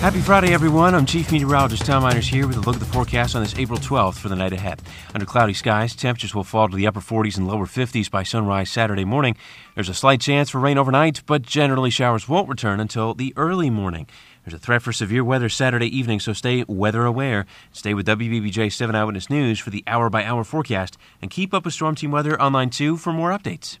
Happy Friday, everyone. I'm Chief Meteorologist Tom Mianes here with a look at the forecast on this April 12th for the night ahead. Under cloudy skies, temperatures will fall to the upper 40s and lower 50s by sunrise Saturday morning. There's a slight chance for rain overnight, but generally showers won't return until the early morning. There's a threat for severe weather Saturday evening, so stay weather aware. Stay with WBBJ 7 Eyewitness News for the hour by hour forecast, and keep up with Storm Team Weather online too for more updates.